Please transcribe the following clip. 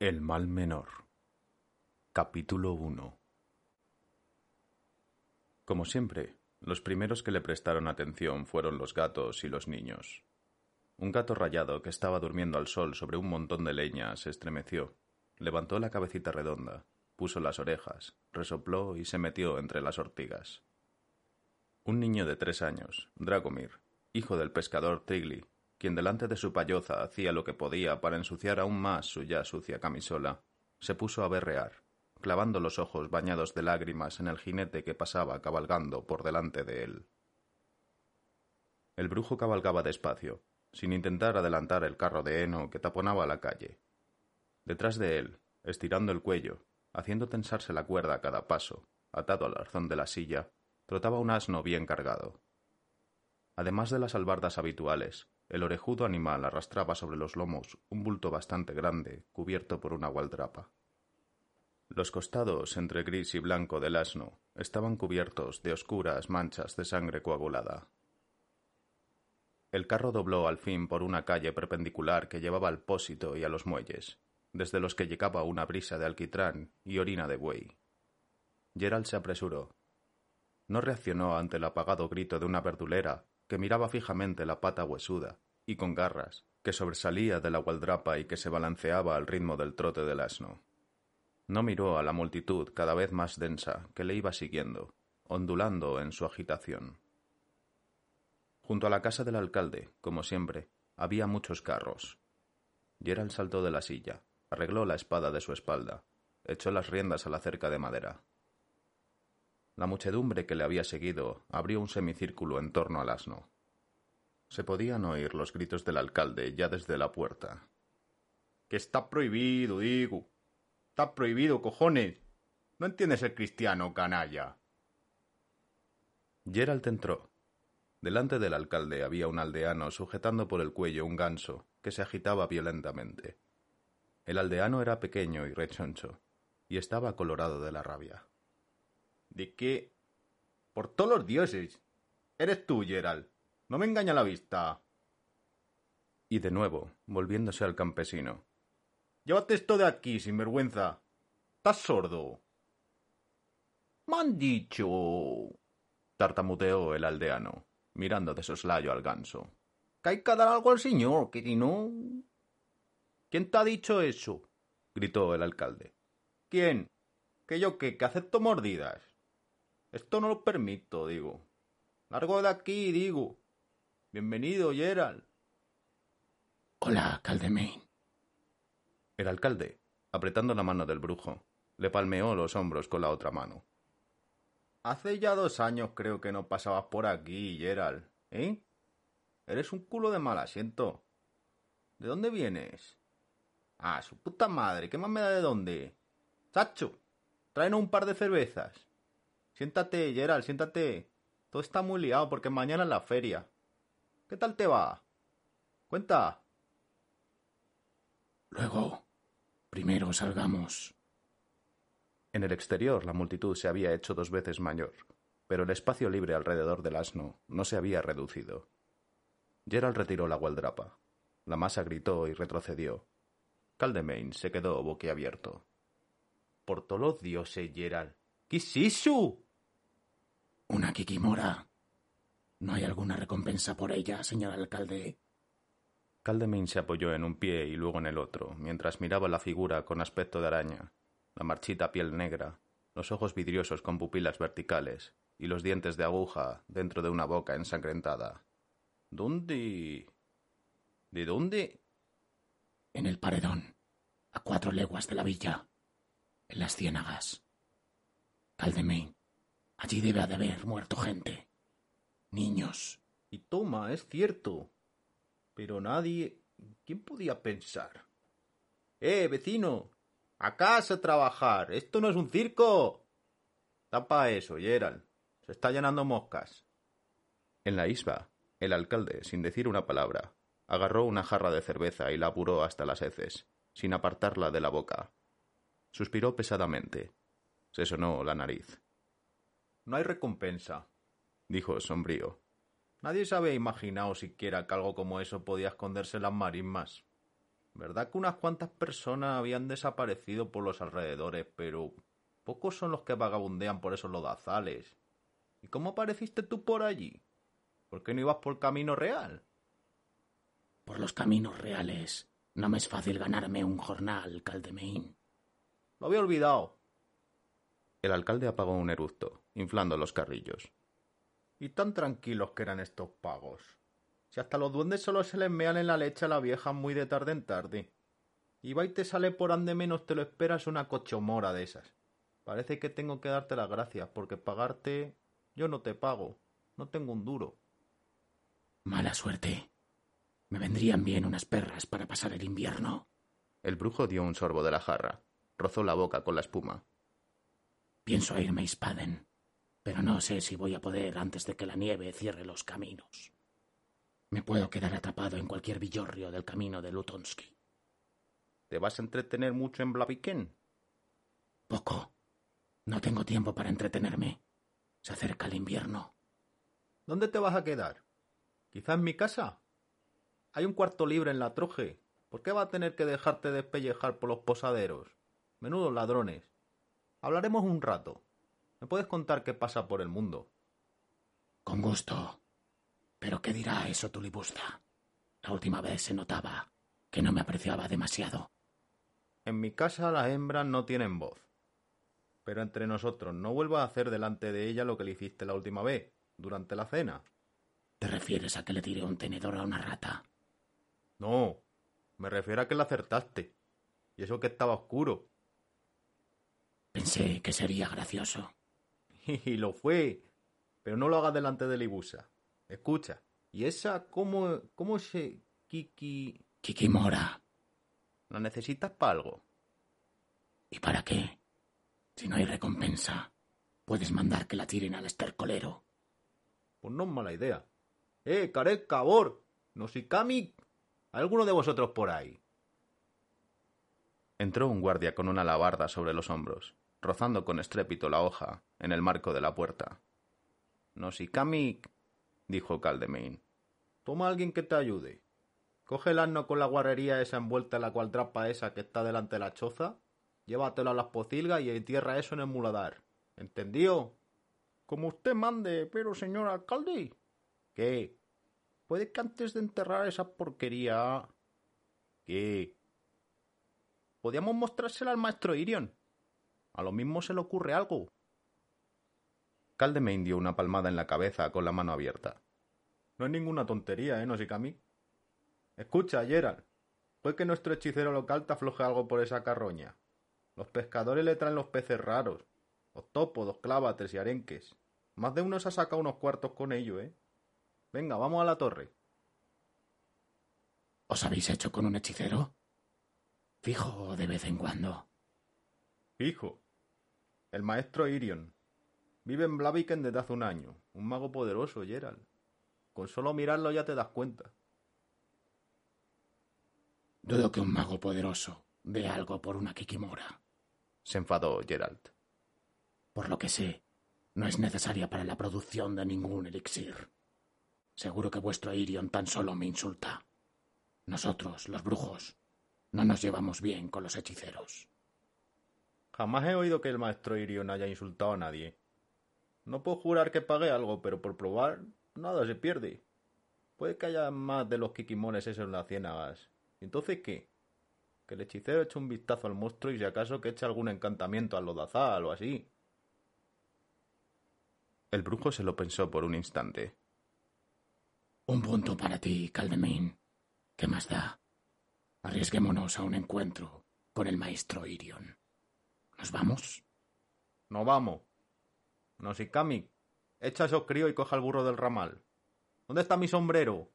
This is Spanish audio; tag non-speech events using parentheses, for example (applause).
El mal menor. Capítulo 1. Como siempre, los primeros que le prestaron atención fueron los gatos y los niños. Un gato rayado que estaba durmiendo al sol sobre un montón de leña se estremeció, levantó la cabecita redonda, puso las orejas, resopló y se metió entre las ortigas. Un niño de tres años, Dragomir, hijo del pescador Trigli, quien delante de su payoza hacía lo que podía para ensuciar aún más su ya sucia camisola, se puso a berrear, clavando los ojos bañados de lágrimas en el jinete que pasaba cabalgando por delante de él. El brujo cabalgaba despacio, sin intentar adelantar el carro de heno que taponaba la calle. Detrás de él, estirando el cuello, haciendo tensarse la cuerda a cada paso, atado al arzón de la silla, trotaba un asno bien cargado. Además de las albardas habituales, el orejudo animal arrastraba sobre los lomos un bulto bastante grande, cubierto por una gualdrapa. Los costados, entre gris y blanco del asno, estaban cubiertos de oscuras manchas de sangre coagulada. El carro dobló al fin por una calle perpendicular que llevaba al pósito y a los muelles, desde los que llegaba una brisa de alquitrán y orina de buey. Gerald se apresuró. No reaccionó ante el apagado grito de una verdulera que miraba fijamente la pata huesuda y con garras, que sobresalía de la gualdrapa y que se balanceaba al ritmo del trote del asno. No miró a la multitud cada vez más densa que le iba siguiendo, ondulando en su agitación. Junto a la casa del alcalde, como siempre, había muchos carros. Gerald saltó de la silla, arregló la espada de su espalda, echó las riendas a la cerca de madera. La muchedumbre que le había seguido abrió un semicírculo en torno al asno. Se podían oír los gritos del alcalde ya desde la puerta. Que está prohibido, digo. Está prohibido, cojones. No entiendes el cristiano, canalla. Gerald entró. Delante del alcalde había un aldeano sujetando por el cuello un ganso que se agitaba violentamente. El aldeano era pequeño y rechoncho, y estaba colorado de la rabia. ¿De qué? Por todos los dioses. Eres tú, Gerald. No me engaña la vista. Y de nuevo, volviéndose al campesino. Llévate esto de aquí, sin vergüenza. ¿Estás sordo? Me han dicho. tartamudeó el aldeano, mirando de soslayo al ganso. Que hay que dar algo al señor, que si no. ¿Quién te ha dicho eso? gritó el alcalde. ¿Quién? ¿Que yo qué? ¿Que acepto mordidas? Esto no lo permito, digo. Largo de aquí, digo. Bienvenido, Gerald. Hola, Caldemain. El alcalde, apretando la mano del brujo, le palmeó los hombros con la otra mano. Hace ya dos años creo que no pasabas por aquí, Gerald. ¿Eh? Eres un culo de mal asiento. ¿De dónde vienes? Ah, su puta madre, ¿qué más me da de dónde? Sacho, tráenos un par de cervezas. Siéntate, Gerald, siéntate. Todo está muy liado porque mañana es la feria. ¿Qué tal te va? Cuenta. Luego, primero salgamos. En el exterior la multitud se había hecho dos veces mayor, pero el espacio libre alrededor del asno no se había reducido. Gerald retiró la gualdrapa. La masa gritó y retrocedió. Caldemain se quedó boquiabierto. Por todos los dioses, Gerald. ¿Qué es eso? Una Kikimora. ¿No hay alguna recompensa por ella, señor alcalde? Caldemain se apoyó en un pie y luego en el otro, mientras miraba la figura con aspecto de araña, la marchita piel negra, los ojos vidriosos con pupilas verticales y los dientes de aguja dentro de una boca ensangrentada. ¿Dónde? ¿De dónde? En el paredón, a cuatro leguas de la villa, en las ciénagas. Caldemain, allí debe de haber muerto gente. Niños. Y toma, es cierto. Pero nadie. ¿Quién podía pensar? ¡Eh, vecino! ¡A casa a trabajar! ¡Esto no es un circo! Tapa eso, Gerald. Se está llenando moscas. En la isba, el alcalde, sin decir una palabra, agarró una jarra de cerveza y la apuró hasta las heces, sin apartarla de la boca. Suspiró pesadamente. Se sonó la nariz. No hay recompensa, dijo sombrío. Nadie se había imaginado siquiera que algo como eso podía esconderse en las marismas. Verdad que unas cuantas personas habían desaparecido por los alrededores, pero pocos son los que vagabundean por esos lodazales. ¿Y cómo apareciste tú por allí? ¿Por qué no ibas por camino real? Por los caminos reales no me es fácil ganarme un jornal, Caldemain. Lo había olvidado. El alcalde apagó un eructo, inflando los carrillos. Y tan tranquilos que eran estos pagos. Si hasta los duendes solo se les mean en la leche a la vieja muy de tarde en tarde. Y va y te sale por ande menos te lo esperas una cochomora de esas. Parece que tengo que darte las gracias, porque pagarte yo no te pago. No tengo un duro. Mala suerte. Me vendrían bien unas perras para pasar el invierno. El brujo dio un sorbo de la jarra. Rozó la boca con la espuma. Pienso irme a Ispaden, pero no sé si voy a poder antes de que la nieve cierre los caminos. Me puedo quedar atrapado en cualquier villorrio del camino de Lutonsky. ¿Te vas a entretener mucho en Blaviken? Poco. No tengo tiempo para entretenerme. Se acerca el invierno. ¿Dónde te vas a quedar? ¿Quizá en mi casa? Hay un cuarto libre en la troje. ¿Por qué va a tener que dejarte despellejar por los posaderos? Menudos ladrones. Hablaremos un rato. ¿Me puedes contar qué pasa por el mundo? Con gusto. Pero ¿qué dirá eso tu libusta? La última vez se notaba que no me apreciaba demasiado. En mi casa las hembras no tienen voz. Pero entre nosotros, no vuelvas a hacer delante de ella lo que le hiciste la última vez, durante la cena. ¿Te refieres a que le tiré un tenedor a una rata? No, me refiero a que la acertaste. Y eso que estaba oscuro. Pensé que sería gracioso. (laughs) Y lo fue. Pero no lo hagas delante de Libusa. Escucha. ¿Y esa cómo, cómo se... Kiki... Kikimora. ¿La necesitas para algo? ¿Y para qué? Si no hay recompensa, puedes mandar que la tiren al estercolero. Pues no es mala idea. ¡Eh, Karek Cabor! ¿Nosikami? ¿Alguno de vosotros por ahí? Entró un guardia con una alabarda sobre los hombros, rozando con estrépito la hoja en el marco de la puerta. Nosikami, dijo Caldemain. Toma a alguien que te ayude. Coge el asno con la guarrería esa envuelta en la cual trapa esa que está delante de la choza, llévatelo a las pocilgas y entierra eso en el muladar. ¿Entendió? Como usted mande, pero señor alcalde. ¿Qué? Puede que antes de enterrar esa porquería. ¿Qué? Podíamos mostrársela al maestro Irion. A lo mismo se le ocurre algo. Caldemain dio una palmada en la cabeza con la mano abierta. No es ninguna tontería, ¿eh, Nosikami? Escucha, Gerald. Puede que nuestro hechicero local te afloje algo por esa carroña. Los pescadores le traen los peces raros. Los clávatres y arenques. Más de uno se ha sacado unos cuartos con ello, ¿eh? Venga, vamos a la torre. ¿Os habéis hecho con un hechicero? Fijo de vez en cuando. Fijo. El maestro Irion. Vive en Blaviken desde hace un año. Un mago poderoso, Gerald. Con solo mirarlo ya te das cuenta. Dudo que un mago poderoso dé algo por una Kikimora. Se enfadó Gerald. Por lo que sé, no es necesaria para la producción de ningún elixir. Seguro que vuestro Irion tan solo me insulta. Nosotros, los brujos, no nos llevamos bien con los hechiceros. Jamás he oído que el maestro Irion haya insultado a nadie. No puedo jurar que pague algo, pero por probar nada se pierde. Puede que haya más de los kikimones esos en las ciénagas. ¿Entonces qué? Que el hechicero eche un vistazo al monstruo y si acaso que eche algún encantamiento al lodazal o así. El brujo se lo pensó por un instante. Un punto para ti, Caldemain. ¿Qué más da? Arriesguémonos a un encuentro con el maestro Irion. ¿Nos vamos? No vamos. No, si Kami. Echa esos críos y coja el burro del ramal. ¿Dónde está mi sombrero?